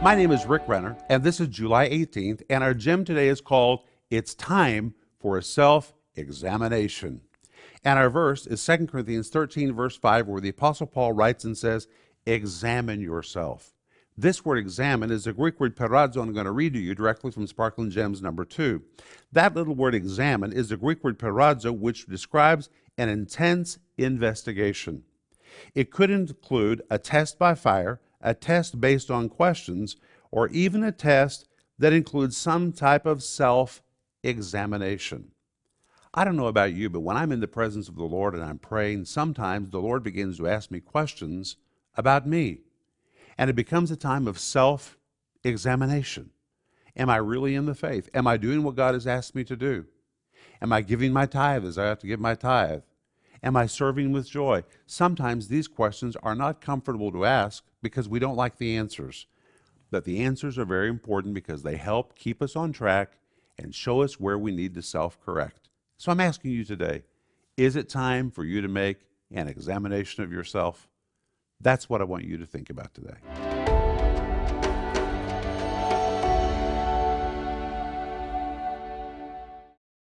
My name is Rick Renner, and this is July 18th, and our gem today is called It's Time for a Self Examination. And our verse is 2 Corinthians 13, verse 5, where the Apostle Paul writes and says, Examine yourself. This word examine is the Greek word peirazo, I'm going to read to you directly from Sparkling Gems number two. That little word examine is the Greek word peirazo, which describes an intense investigation. It could include a test by fire, a test based on questions, or even a test that includes some type of self examination. I don't know about you, but when I'm in the presence of the Lord and I'm praying, sometimes the Lord begins to ask me questions about me. And it becomes a time of self examination. Am I really in the faith? Am I doing what God has asked me to do? Am I giving my tithe as I have to give my tithe? Am I serving with joy? Sometimes these questions are not comfortable to ask because we don't like the answers. But the answers are very important because they help keep us on track and show us where we need to self correct. So I'm asking you today is it time for you to make an examination of yourself? That's what I want you to think about today.